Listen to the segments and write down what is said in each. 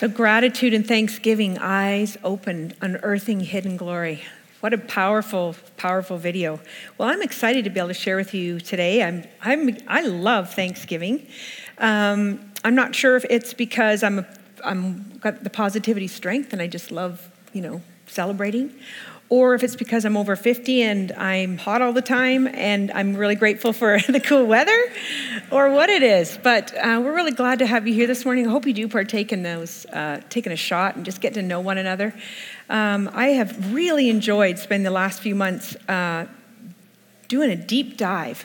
So, gratitude and thanksgiving, eyes opened, unearthing hidden glory. What a powerful, powerful video. Well, I'm excited to be able to share with you today. I'm, I'm, I love Thanksgiving. Um, I'm not sure if it's because I'm, I'm got the positivity strength and I just love, you know, celebrating, or if it's because I'm over 50 and I'm hot all the time and I'm really grateful for the cool weather, or what it is. But uh, we're really glad to have you here this morning. I hope you do partake in those, uh, taking a shot and just get to know one another. Um, I have really enjoyed spending the last few months uh, doing a deep dive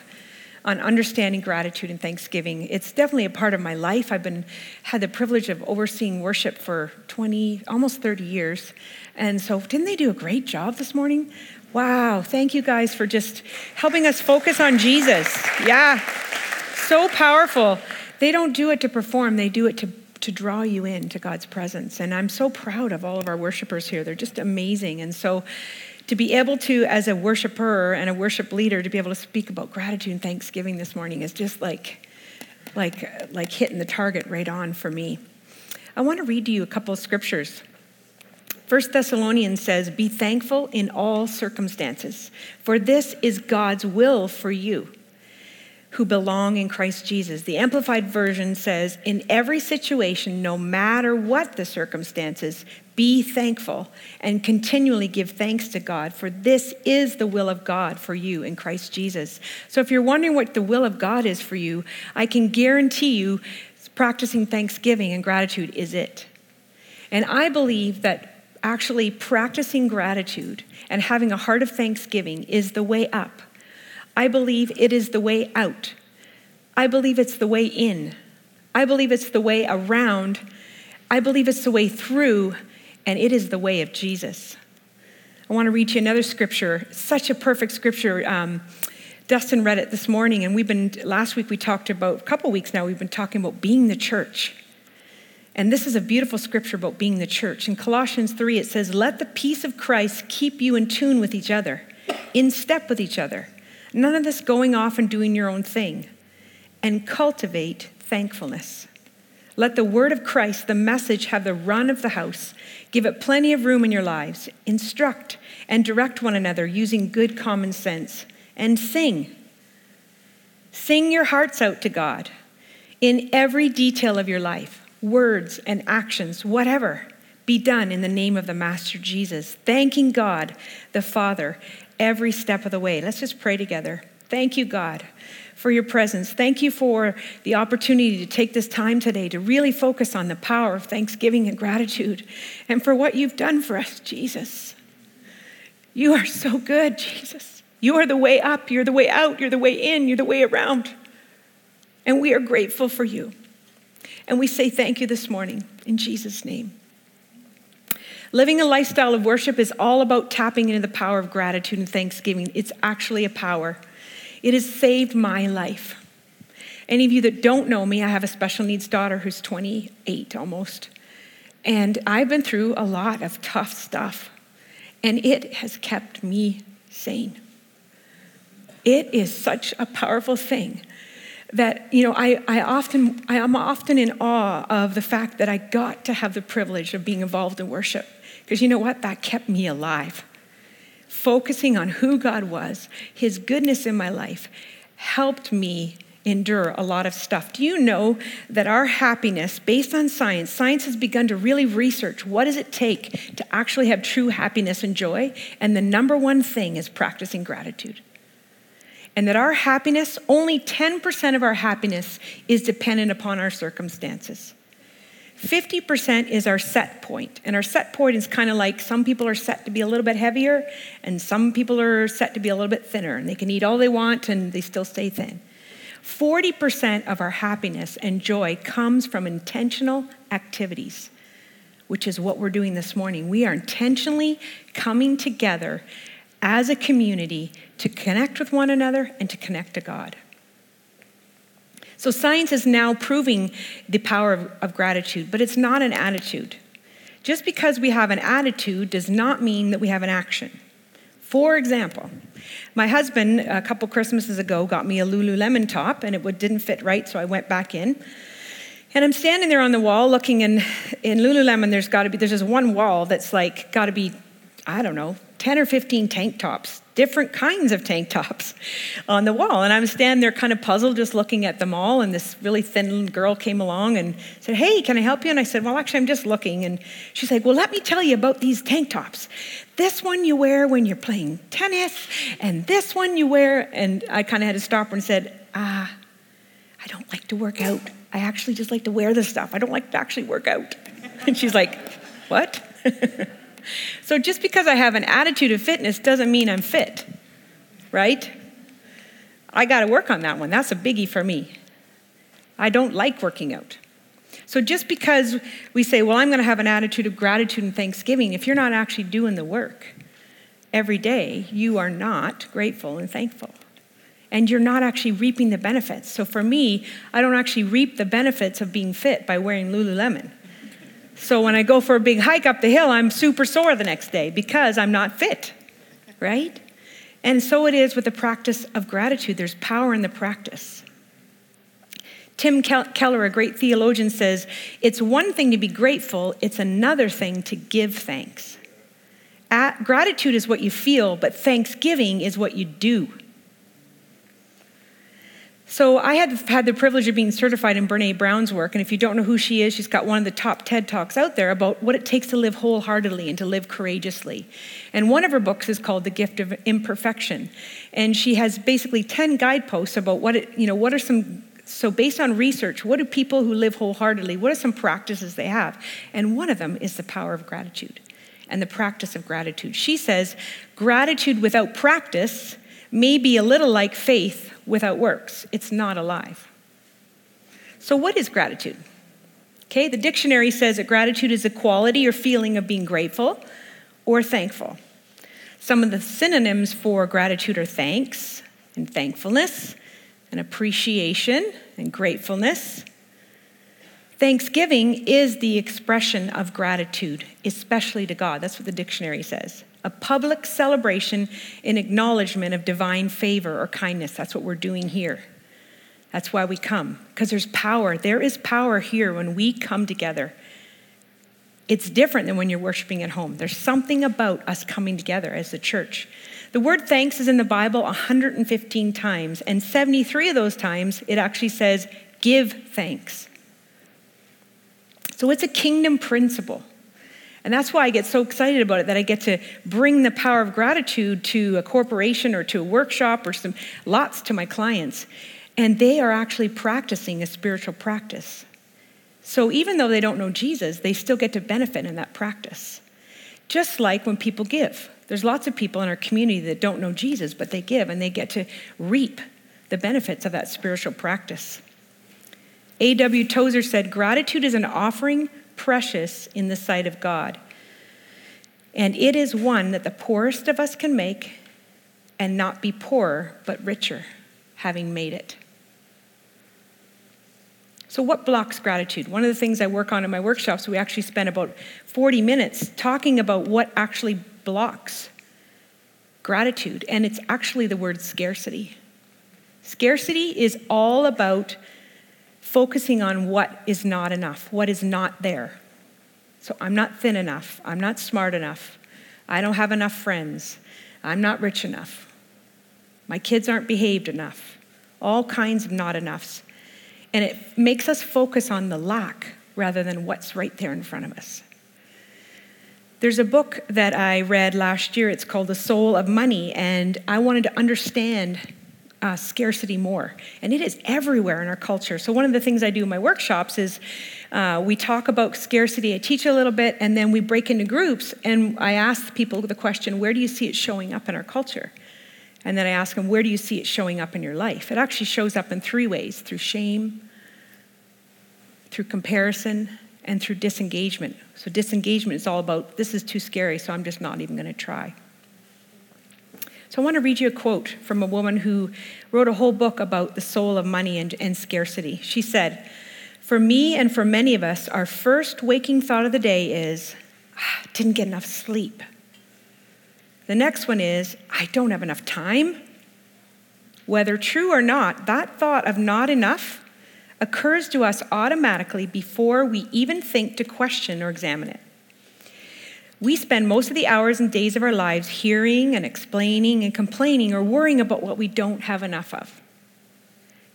on understanding gratitude and thanksgiving. It's definitely a part of my life. I've been had the privilege of overseeing worship for 20, almost 30 years. And so didn't they do a great job this morning? Wow, thank you guys for just helping us focus on Jesus. Yeah. So powerful. They don't do it to perform, they do it to to draw you into God's presence. And I'm so proud of all of our worshipers here. They're just amazing. And so to be able to, as a worshiper and a worship leader, to be able to speak about gratitude and thanksgiving this morning is just like, like, like hitting the target right on for me. I want to read to you a couple of scriptures. First Thessalonians says, Be thankful in all circumstances, for this is God's will for you who belong in Christ Jesus. The Amplified Version says, In every situation, no matter what the circumstances, be thankful and continually give thanks to God, for this is the will of God for you in Christ Jesus. So if you're wondering what the will of God is for you, I can guarantee you practicing thanksgiving and gratitude is it. And I believe that actually practicing gratitude and having a heart of thanksgiving is the way up I believe it is the way out. I believe it's the way in. I believe it's the way around. I believe it's the way through, and it is the way of Jesus. I want to read you another scripture, such a perfect scripture. Um, Dustin read it this morning, and we've been, last week we talked about, a couple weeks now, we've been talking about being the church. And this is a beautiful scripture about being the church. In Colossians 3, it says, Let the peace of Christ keep you in tune with each other, in step with each other None of this going off and doing your own thing. And cultivate thankfulness. Let the word of Christ, the message, have the run of the house. Give it plenty of room in your lives. Instruct and direct one another using good common sense. And sing. Sing your hearts out to God in every detail of your life, words and actions, whatever. Be done in the name of the Master Jesus, thanking God the Father every step of the way. Let's just pray together. Thank you, God, for your presence. Thank you for the opportunity to take this time today to really focus on the power of thanksgiving and gratitude and for what you've done for us, Jesus. You are so good, Jesus. You are the way up, you're the way out, you're the way in, you're the way around. And we are grateful for you. And we say thank you this morning in Jesus' name. Living a lifestyle of worship is all about tapping into the power of gratitude and thanksgiving. It's actually a power. It has saved my life. Any of you that don't know me, I have a special needs daughter who's 28 almost. And I've been through a lot of tough stuff, and it has kept me sane. It is such a powerful thing that you know I, I often i am often in awe of the fact that i got to have the privilege of being involved in worship because you know what? That kept me alive. Focusing on who God was, His goodness in my life, helped me endure a lot of stuff. Do you know that our happiness, based on science, science has begun to really research what does it take to actually have true happiness and joy? And the number one thing is practicing gratitude. And that our happiness, only 10% of our happiness is dependent upon our circumstances. 50% is our set point. And our set point is kind of like some people are set to be a little bit heavier, and some people are set to be a little bit thinner, and they can eat all they want and they still stay thin. 40% of our happiness and joy comes from intentional activities, which is what we're doing this morning. We are intentionally coming together as a community to connect with one another and to connect to God. So science is now proving the power of, of, gratitude, but it's not an attitude. Just because we have an attitude does not mean that we have an action. For example, my husband, a couple Christmases ago, got me a Lululemon top, and it didn't fit right, so I went back in. And I'm standing there on the wall looking, and in Lululemon, there's got to be, there's this one wall that's like, got to be, I don't know, 10 or 15 tank tops, different kinds of tank tops on the wall. And I'm standing there kind of puzzled, just looking at them all. And this really thin girl came along and said, Hey, can I help you? And I said, Well, actually, I'm just looking. And she's like, Well, let me tell you about these tank tops. This one you wear when you're playing tennis, and this one you wear. And I kind of had to stop her and said, Ah, I don't like to work out. I actually just like to wear this stuff. I don't like to actually work out. And she's like, What? so just because I have an attitude of fitness doesn't mean I'm fit, right? I got to work on that one. That's a biggie for me. I don't like working out. So just because we say, well, I'm going to have an attitude of gratitude and thanksgiving, if you're not actually doing the work every day, you are not grateful and thankful. And you're not actually reaping the benefits. So for me, I don't actually reap the benefits of being fit by wearing Lululemon. So when I go for a big hike up the hill, I'm super sore the next day because I'm not fit, right? And so it is with the practice of gratitude. There's power in the practice. Tim Keller, a great theologian, says it's one thing to be grateful, it's another thing to give thanks. At, gratitude is what you feel, but thanksgiving is what you do. So I had had the privilege of being certified in Brene Brown's work, and if you don't know who she is, she's got one of the top TED Talks out there about what it takes to live wholeheartedly and to live courageously. And one of her books is called The Gift of Imperfection, and she has basically 10 guideposts about what it, you know, what are some so based on research, what do people who live wholeheartedly, what are some practices they have? And one of them is the power of gratitude and the practice of gratitude. She says, gratitude without practice may be a little like faith without works. It's not alive. So, what is gratitude? Okay, the dictionary says that gratitude is a quality or feeling of being grateful or thankful. Some of the synonyms for gratitude are thanks and thankfulness and appreciation and gratefulness. Thanksgiving is the expression of gratitude, especially to God. That's what the dictionary says a public celebration in acknowledgement of divine favor or kindness. That's what we're doing here. That's why we come, because there's power. There is power here when we come together. It's different than when you're worshiping at home. There's something about us coming together as the church. The word thanks is in the Bible 115 times, and 73 of those times it actually says, give thanks. So it's a kingdom principle. And that's why I get so excited about it that I get to bring the power of gratitude to a corporation or to a workshop or some lots to my clients. And they are actually practicing a spiritual practice. So even though they don't know Jesus, they still get to benefit in that practice. Just like when people give. There's lots of people in our community that don't know Jesus, but they give and they get to reap the benefits of that spiritual practice. A.W. Tozer said, Gratitude is an offering precious in the sight of God. And it is one that the poorest of us can make and not be poorer, but richer, having made it. So, what blocks gratitude? One of the things I work on in my workshops, we actually spend about 40 minutes talking about what actually blocks gratitude, and it's actually the word scarcity. Scarcity is all about focusing on what is not enough, what is not there. So I'm not thin enough. I'm not smart enough. I don't have enough friends. I'm not rich enough. My kids aren't behaved enough. All kinds of not enoughs. And it makes us focus on the lack rather than what's right there in front of us. There's a book that I read last year. It's called The Soul of Money, and I wanted to understand uh, scarcity more. And it is everywhere in our culture. So, one of the things I do in my workshops is uh, we talk about scarcity. I teach a little bit, and then we break into groups, and I ask people the question where do you see it showing up in our culture? And then I ask them, where do you see it showing up in your life? It actually shows up in three ways through shame, through comparison, and through disengagement. So, disengagement is all about this is too scary, so I'm just not even going to try. So I want to read you a quote from a woman who wrote a whole book about the soul of money and, and scarcity. She said, For me and for many of us, our first waking thought of the day is, ah, didn't get enough sleep. The next one is, I don't have enough time. Whether true or not, that thought of not enough occurs to us automatically before we even think to question or examine it. We spend most of the hours and days of our lives hearing and explaining and complaining or worrying about what we don't have enough of.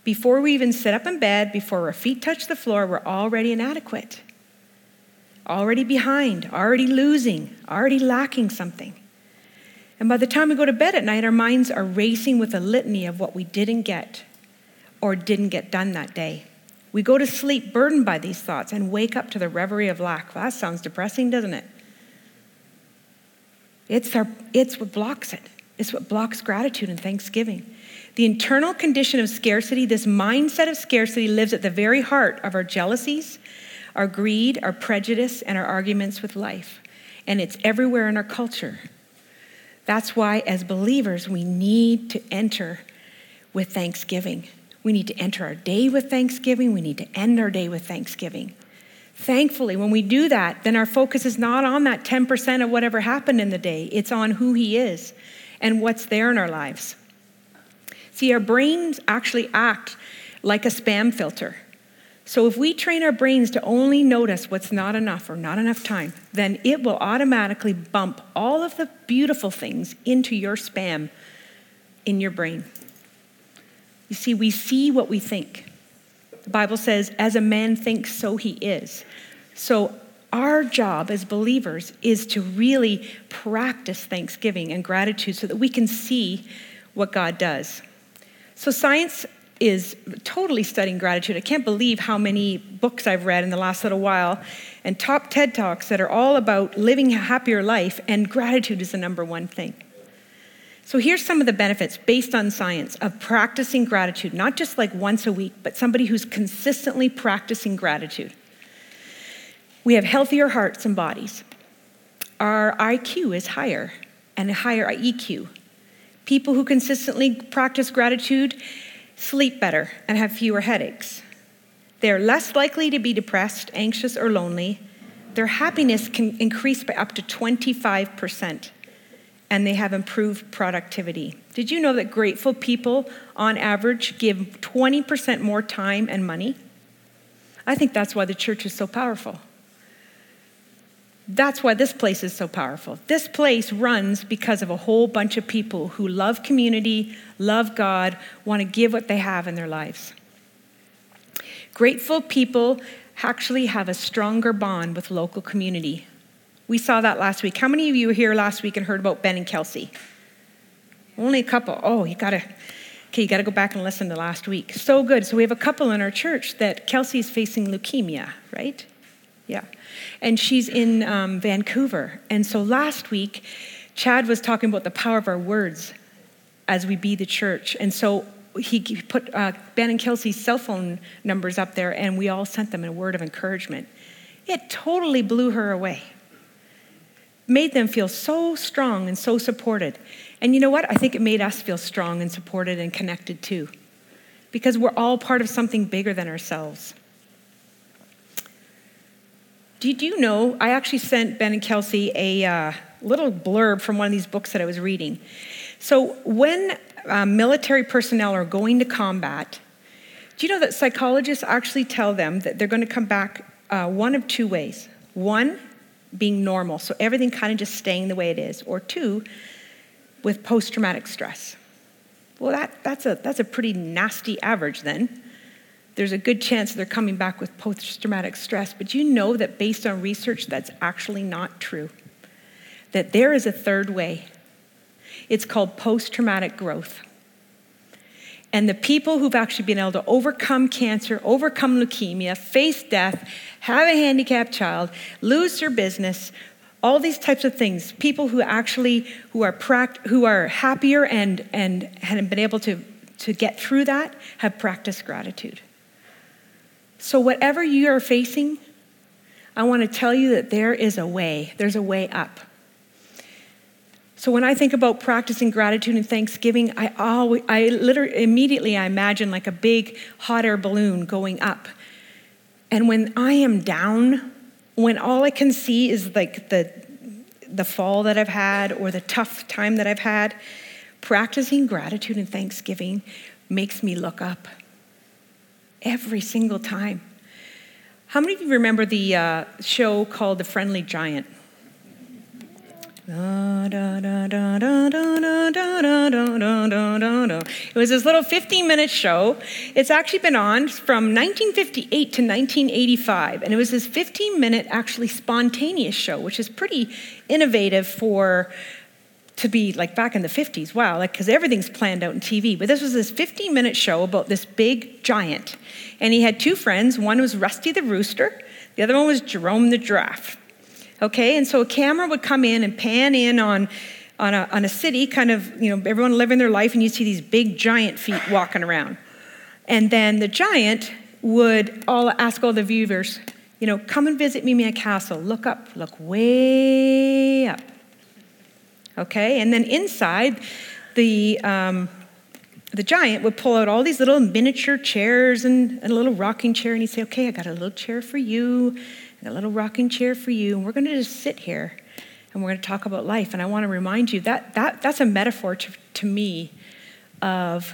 Before we even sit up in bed, before our feet touch the floor, we're already inadequate, already behind, already losing, already lacking something. And by the time we go to bed at night, our minds are racing with a litany of what we didn't get or didn't get done that day. We go to sleep burdened by these thoughts and wake up to the reverie of lack. Well, that sounds depressing, doesn't it? It's, our, it's what blocks it. It's what blocks gratitude and thanksgiving. The internal condition of scarcity, this mindset of scarcity, lives at the very heart of our jealousies, our greed, our prejudice, and our arguments with life. And it's everywhere in our culture. That's why, as believers, we need to enter with thanksgiving. We need to enter our day with thanksgiving. We need to end our day with thanksgiving. Thankfully, when we do that, then our focus is not on that 10% of whatever happened in the day, it's on who He is and what's there in our lives. See, our brains actually act like a spam filter. So if we train our brains to only notice what's not enough or not enough time, then it will automatically bump all of the beautiful things into your spam in your brain. You see, we see what we think. The Bible says, as a man thinks, so he is. So our job as believers is to really practice thanksgiving and gratitude so that we can see what God does. So, science is totally studying gratitude. I can't believe how many books I've read in the last little while and top TED Talks that are all about living a happier life, and gratitude is the number one thing. So, here's some of the benefits based on science of practicing gratitude, not just like once a week, but somebody who's consistently practicing gratitude. We have healthier hearts and bodies. Our IQ is higher and a higher EQ. People who consistently practice gratitude sleep better and have fewer headaches. They're less likely to be depressed, anxious, or lonely. Their happiness can increase by up to 25%, and they have improved productivity. Did you know that grateful people, on average, give 20% more time and money? I think that's why the church is so powerful. That's why this place is so powerful. This place runs because of a whole bunch of people who love community, love God, want to give what they have in their lives. Grateful people actually have a stronger bond with local community. We saw that last week. How many of you were here last week and heard about Ben and Kelsey? Only a couple. Oh, you gotta, okay, you gotta go back and listen to last week. So good. So we have a couple in our church that Kelsey is facing leukemia, right? Yeah. And she's in um, Vancouver. And so last week, Chad was talking about the power of our words as we be the church. And so he put uh, Ben and Kelsey's cell phone numbers up there, and we all sent them a word of encouragement. It totally blew her away. Made them feel so strong and so supported. And you know what? I think it made us feel strong and supported and connected too. Because we're all part of something bigger than ourselves. Did you know? I actually sent Ben and Kelsey a uh, little blurb from one of these books that I was reading. So, when uh, military personnel are going to combat, do you know that psychologists actually tell them that they're going to come back uh, one of two ways? One, being normal, so everything kind of just staying the way it is, or two, with post traumatic stress. Well, that, that's, a, that's a pretty nasty average then there's a good chance they're coming back with post traumatic stress. But you know that based on research, that's actually not true. That there is a third way. It's called post traumatic growth. And the people who've actually been able to overcome cancer, overcome leukemia, face death, have a handicapped child, lose their business, all these types of things, people who actually who are pract- who are happier and and have been able to to get through that have practiced gratitude. So, whatever you are facing, I want to tell you that there is a way, there's a way up. So when I think about practicing gratitude and thanksgiving, I always, I literally, immediately I imagine like a big hot air balloon going up. And when I am down, when all I can see is like the, the fall that I've had or the tough time that I've had, practicing gratitude and thanksgiving makes me look up every single time. How many of you remember the uh, show called The Friendly Giant? It was this little 15 minute show. It's actually been on from 1958 to 1985. And it was this 15 minute, actually spontaneous show, which is pretty innovative for to be like back in the 50s. Wow, like because everything's planned out in TV. But this was this 15 minute show about this big giant. And he had two friends. One was Rusty the Rooster, the other one was Jerome the Giraffe. Okay, and so a camera would come in and pan in on. On a, on a city, kind of, you know, everyone living their life, and you see these big giant feet walking around. And then the giant would all ask all the viewers, you know, come and visit me my castle. Look up, look way up okay? And then inside, the, um, the giant would pull out all these little miniature chairs and, and, a little rocking chair, and he'd say, Okay, I got a little chair for you, a little rocking chair for you, and we're going to just sit here and we're going to talk about life. And I want to remind you that, that that's a metaphor to, to me of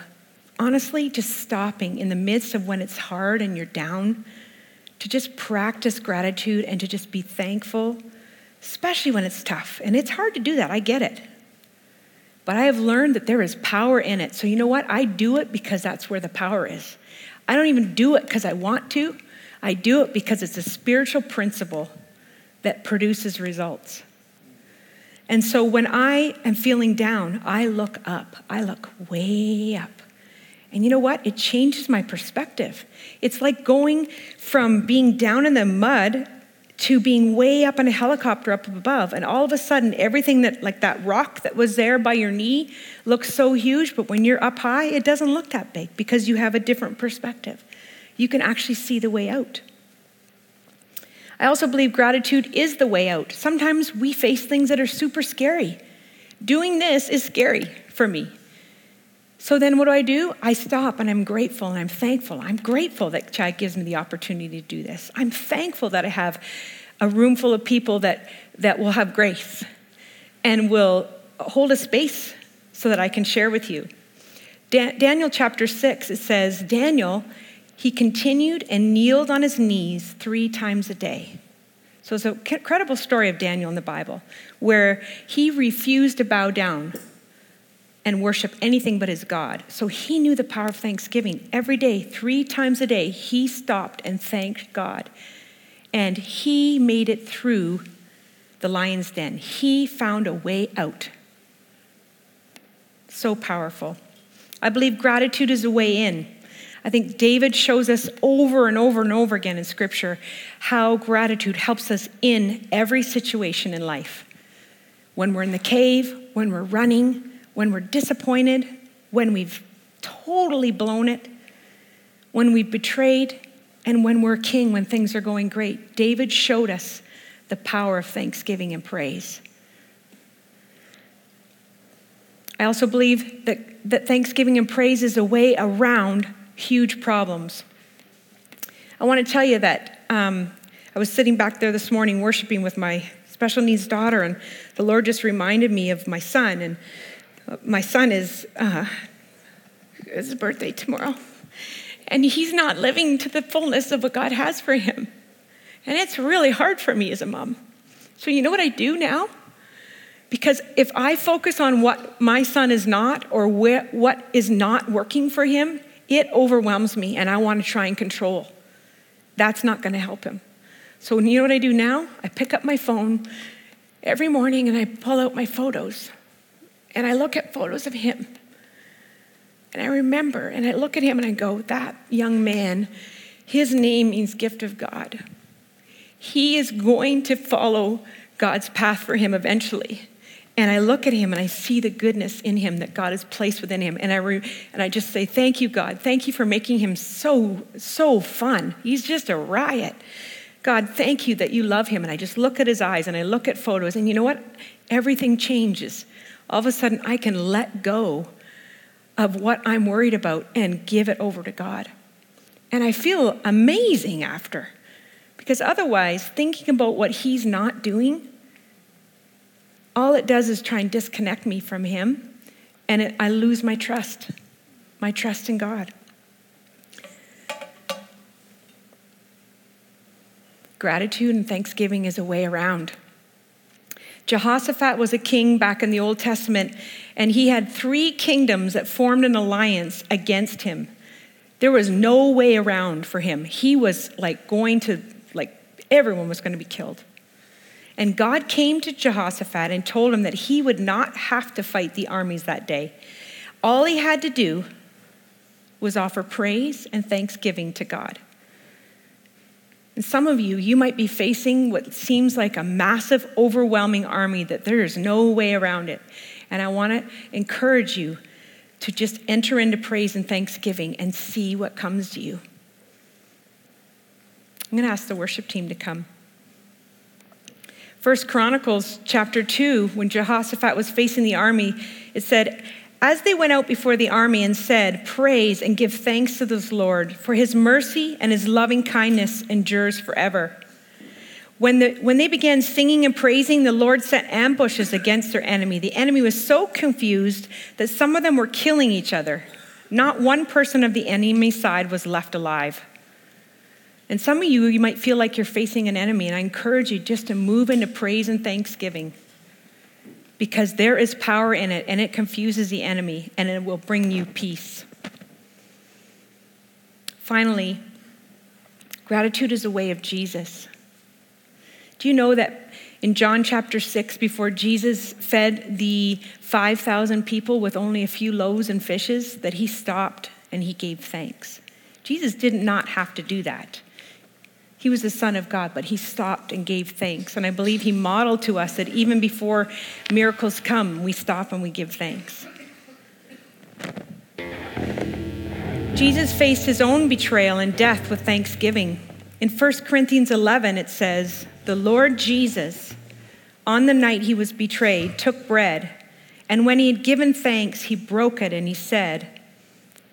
honestly just stopping in the midst of when it's hard and you're down, to just practice gratitude and to just be thankful especially when it's tough. And it's hard to do that, I get it. But I have learned that there is power in it. So you know what? I do it because that's where the power is. I don't even do it because I want to, I do it because it's a spiritual principle that produces results. And so when I am feeling down, I look up. I look way up. And you know what? It changes my perspective. It's like going from being down in the mud to being way up in a helicopter up above. And all of a sudden, everything that, like that rock that was there by your knee, looks so huge. But when you're up high, it doesn't look that big because you have a different perspective. You can actually see the way out. I also believe gratitude is the way out. Sometimes we face things that are super scary. Doing this is scary for me. So then what do I do? I stop and I'm grateful and I'm thankful. I'm grateful that Chad gives me the opportunity to do this. I'm thankful that I have a room full of people that, that will have grace and will hold a space so that I can share with you. Da- Daniel chapter 6, it says, Daniel, he continued and kneeled on his knees three times a day. So it's an incredible story of Daniel in the Bible where he refused to bow down and worship anything but his God. So he knew the power of thanksgiving. Every day, three times a day, he stopped and thanked God. And he made it through the lion's den. He found a way out. So powerful. I believe gratitude is a way in. I think David shows us over and over and over again in Scripture how gratitude helps us in every situation in life. When we're in the cave, when we're running, when we're disappointed, when we've totally blown it, when we've betrayed, and when we're king, when things are going great. David showed us the power of thanksgiving and praise. I also believe that, that thanksgiving and praise is a way around huge problems. I want to tell you that um, I was sitting back there this morning worshiping with my special needs daughter, and the Lord just reminded me of my son. And my son is, uh, his birthday tomorrow. And he's not living to the fullness of what God has for him. And it's really hard for me as a mom. So, you know what I do now? Because if I focus on what my son is not or what is not working for him, it overwhelms me and I want to try and control. That's not going to help him. So, you know what I do now? I pick up my phone every morning and I pull out my photos and I look at photos of him. And I remember, and I look at him and I go, that young man, his name means gift of God. He is going to follow God's path for him eventually. And I look at him and I see the goodness in him that God has placed within him. And I, re- and I just say, Thank you, God. Thank you for making him so, so fun. He's just a riot. God, thank you that you love him. And I just look at his eyes and I look at photos. And you know what? Everything changes all of a sudden I can let go of what I'm worried about and give it over to God. And I feel amazing after. Because otherwise, thinking about what He's not doing, all it does is try and disconnect me from Him, and it, I lose my trust, my trust in God. Gratitude and thanksgiving is a way around. Jehoshaphat was a king back in the Old Testament, and he had three kingdoms that formed an alliance against him. There was no way around for him. He was like going to, like, everyone was going to be killed. And God came to Jehoshaphat and told him that he would not have to fight the armies that day. All he had to do was offer praise and thanksgiving to God. And some of you, you might be facing what seems like a massive, overwhelming army that there is no way around it. And I want to encourage you to just enter into praise and thanksgiving and see what comes to you. I'm going to ask the worship team to come. First Chronicles chapter 2, when Jehoshaphat was facing the army, it said, As they went out before the army and said, Praise and give thanks to this Lord, for his mercy and his loving kindness endures forever. When, the, when they began singing and praising, the Lord set ambushes against their enemy. The enemy was so confused that some of them were killing each other. Not one person of the enemy side was left alive. And some of you, you might feel like you're facing an enemy, and I encourage you just to move into praise and thanksgiving because there is power in it, and it confuses the enemy, and it will bring you peace. Finally, gratitude is a way of Jesus. Do you know that in John chapter 6, before Jesus fed the 5,000 people with only a few loaves and fishes, that he stopped and he gave thanks? Jesus did not have to do that. He was the Son of God, but he stopped and gave thanks. And I believe he modeled to us that even before miracles come, we stop and we give thanks. Jesus faced his own betrayal and death with thanksgiving. In 1 Corinthians 11, it says, The Lord Jesus, on the night he was betrayed, took bread, and when he had given thanks, he broke it and he said,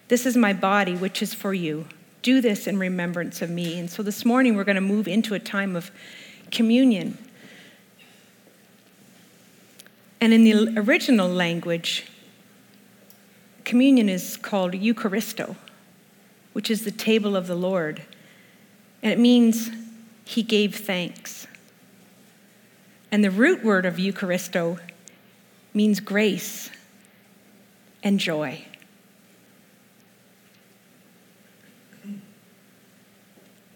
This is my body, which is for you. Do this in remembrance of me. And so this morning we're going to move into a time of communion. And in the original language, communion is called Eucharisto, which is the table of the Lord. And it means he gave thanks. And the root word of Eucharisto means grace and joy.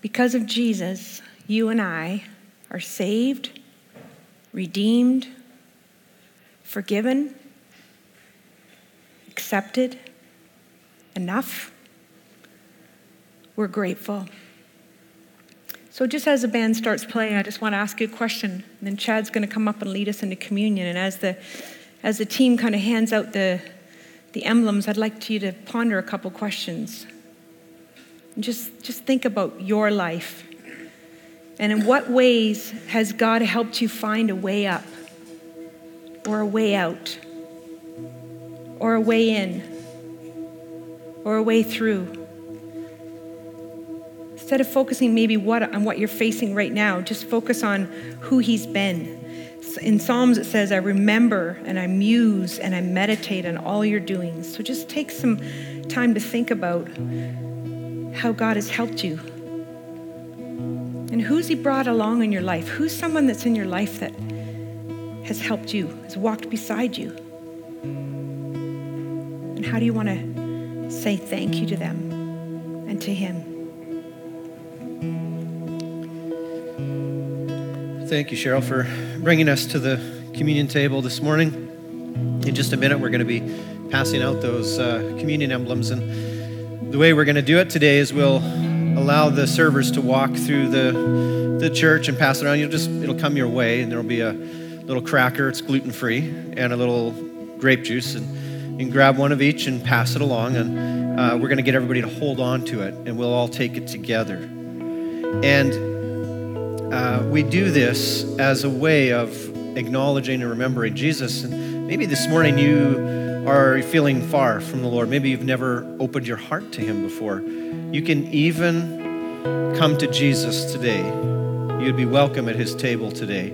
Because of Jesus, you and I are saved, redeemed, forgiven, accepted, enough. We're grateful. So, just as the band starts playing, I just want to ask you a question. And then Chad's going to come up and lead us into communion. And as the, as the team kind of hands out the, the emblems, I'd like you to ponder a couple questions. Just, just think about your life. And in what ways has God helped you find a way up, or a way out, or a way in, or a way through? Instead of focusing maybe what, on what you're facing right now, just focus on who He's been. In Psalms, it says, I remember and I muse and I meditate on all your doings. So just take some time to think about how God has helped you. And who's He brought along in your life? Who's someone that's in your life that has helped you, has walked beside you? And how do you want to say thank you to them and to Him? Thank you, Cheryl, for bringing us to the communion table this morning. In just a minute, we're going to be passing out those uh, communion emblems. And the way we're going to do it today is we'll allow the servers to walk through the, the church and pass it around. You'll just, it'll come your way, and there'll be a little cracker, it's gluten free, and a little grape juice. And you can grab one of each and pass it along. And uh, we're going to get everybody to hold on to it, and we'll all take it together. And uh, we do this as a way of acknowledging and remembering Jesus. And maybe this morning you are feeling far from the Lord, maybe you've never opened your heart to Him before, you can even come to Jesus today. You'd be welcome at His table today.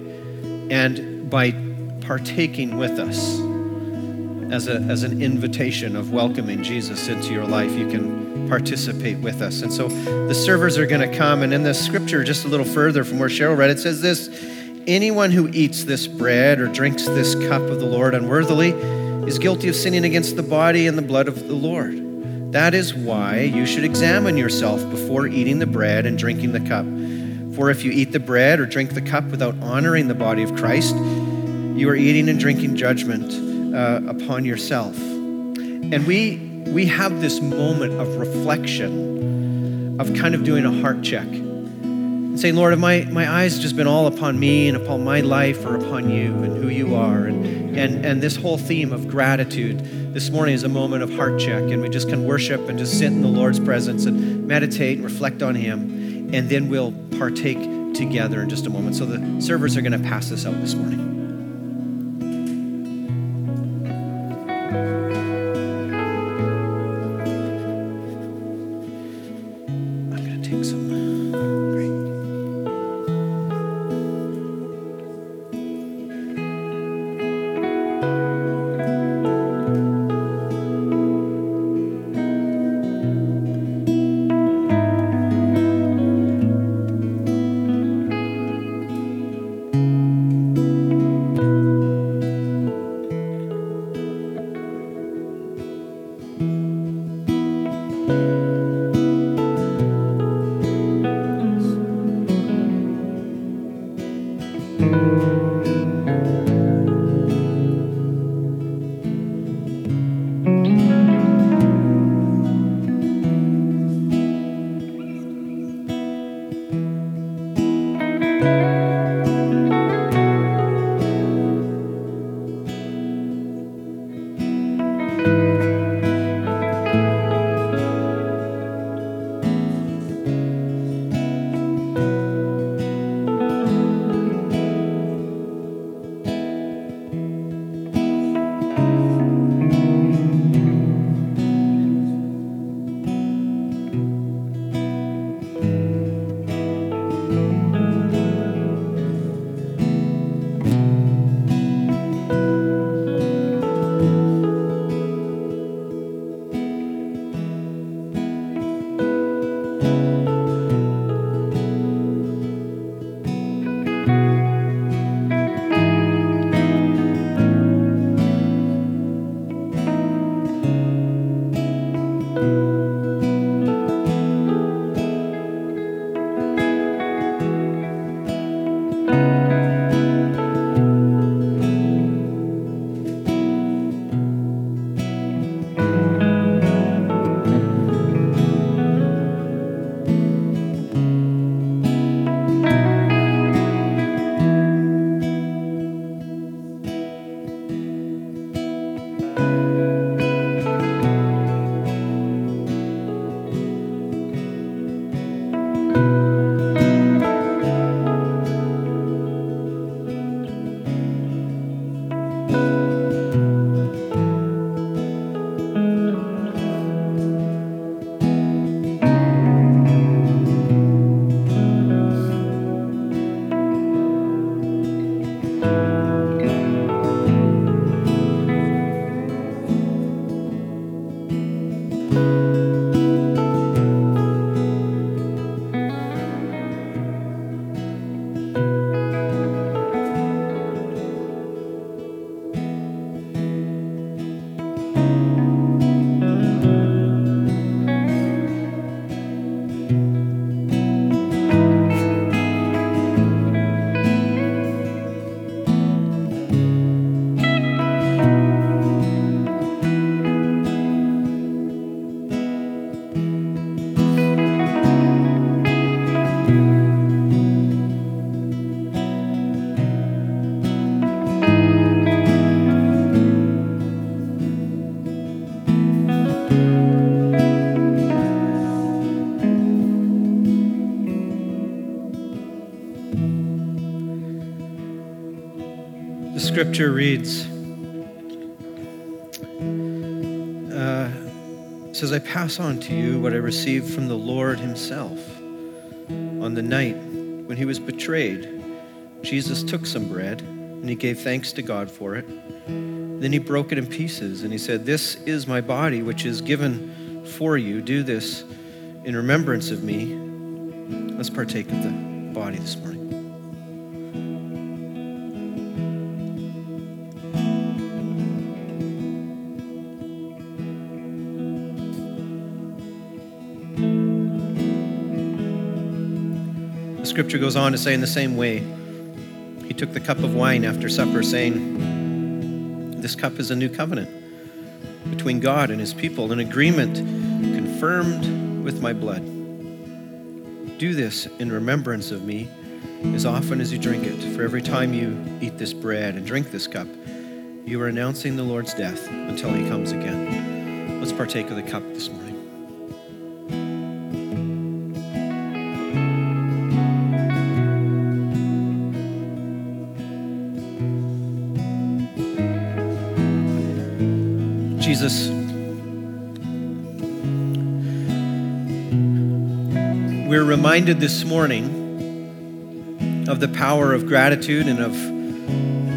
And by partaking with us as, a, as an invitation of welcoming Jesus into your life, you can participate with us. And so the servers are going to come. And in the scripture, just a little further from where Cheryl read, it says this Anyone who eats this bread or drinks this cup of the Lord unworthily is guilty of sinning against the body and the blood of the Lord. That is why you should examine yourself before eating the bread and drinking the cup. For if you eat the bread or drink the cup without honoring the body of Christ, you are eating and drinking judgment uh, upon yourself. And we, we have this moment of reflection, of kind of doing a heart check and saying, Lord, have my, my eyes just been all upon me and upon my life or upon you and who you are? And, and, and this whole theme of gratitude this morning is a moment of heart check. And we just can worship and just sit in the Lord's presence and meditate and reflect on Him. And then we'll partake together in just a moment. So the servers are going to pass this out this morning. Scripture reads uh, says, I pass on to you what I received from the Lord Himself. On the night when He was betrayed, Jesus took some bread and He gave thanks to God for it. Then He broke it in pieces and He said, This is my body, which is given for you. Do this in remembrance of me. Let's partake of the body this morning. Scripture goes on to say, in the same way, he took the cup of wine after supper, saying, This cup is a new covenant between God and his people, an agreement confirmed with my blood. Do this in remembrance of me as often as you drink it. For every time you eat this bread and drink this cup, you are announcing the Lord's death until he comes again. Let's partake of the cup this morning. Reminded this morning of the power of gratitude and of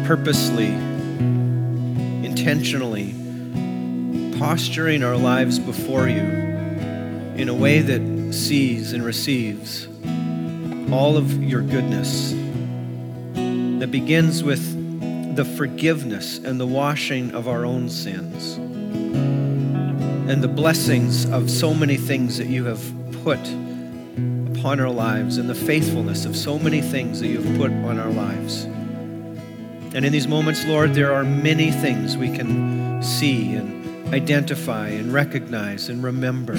purposely, intentionally posturing our lives before you in a way that sees and receives all of your goodness that begins with the forgiveness and the washing of our own sins and the blessings of so many things that you have put upon our lives and the faithfulness of so many things that you've put on our lives. And in these moments, Lord, there are many things we can see and identify and recognize and remember.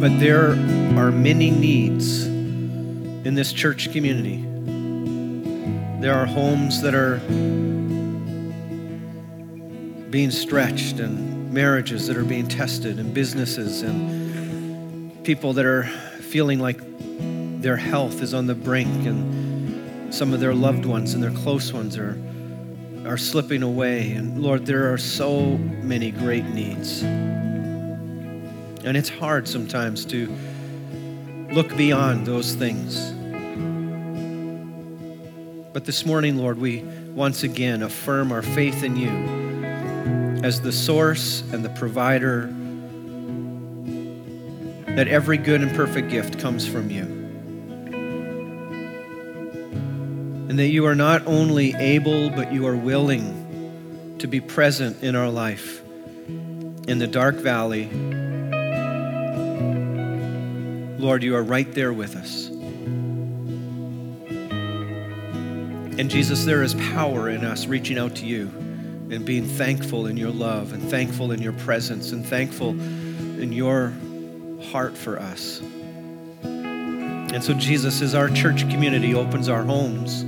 But there are many needs in this church community. There are homes that are being stretched and marriages that are being tested and businesses and people that are feeling like their health is on the brink and some of their loved ones and their close ones are are slipping away. And lord there are so many great needs. And it's hard sometimes to look beyond those things. But this morning lord we once again affirm our faith in you as the source and the provider, that every good and perfect gift comes from you. And that you are not only able, but you are willing to be present in our life in the dark valley. Lord, you are right there with us. And Jesus, there is power in us reaching out to you and being thankful in your love and thankful in your presence and thankful in your heart for us. And so, Jesus, as our church community opens our homes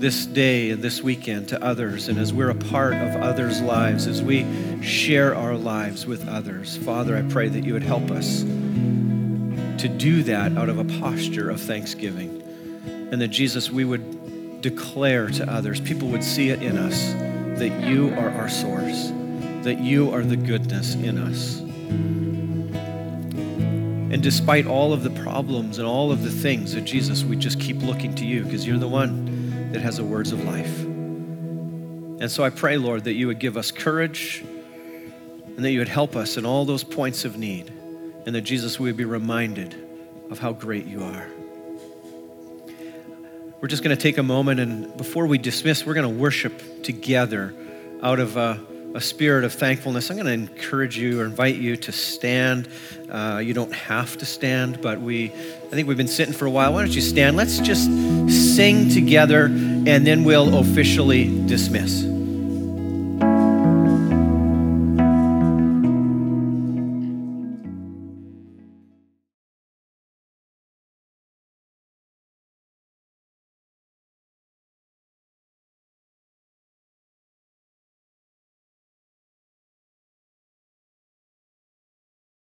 this day and this weekend to others, and as we're a part of others' lives, as we share our lives with others, Father, I pray that you would help us to do that out of a posture of thanksgiving. And that, Jesus, we would declare to others, people would see it in us, that you are our source, that you are the goodness in us. And despite all of the problems and all of the things that Jesus, we just keep looking to you because you're the one that has the words of life. And so I pray, Lord, that you would give us courage and that you would help us in all those points of need. And that Jesus, we would be reminded of how great you are. We're just going to take a moment, and before we dismiss, we're going to worship together out of a, a spirit of thankfulness. I'm going to encourage you or invite you to stand. Uh, you don't have to stand, but we, I think we've been sitting for a while. Why don't you stand? Let's just sing together, and then we'll officially dismiss.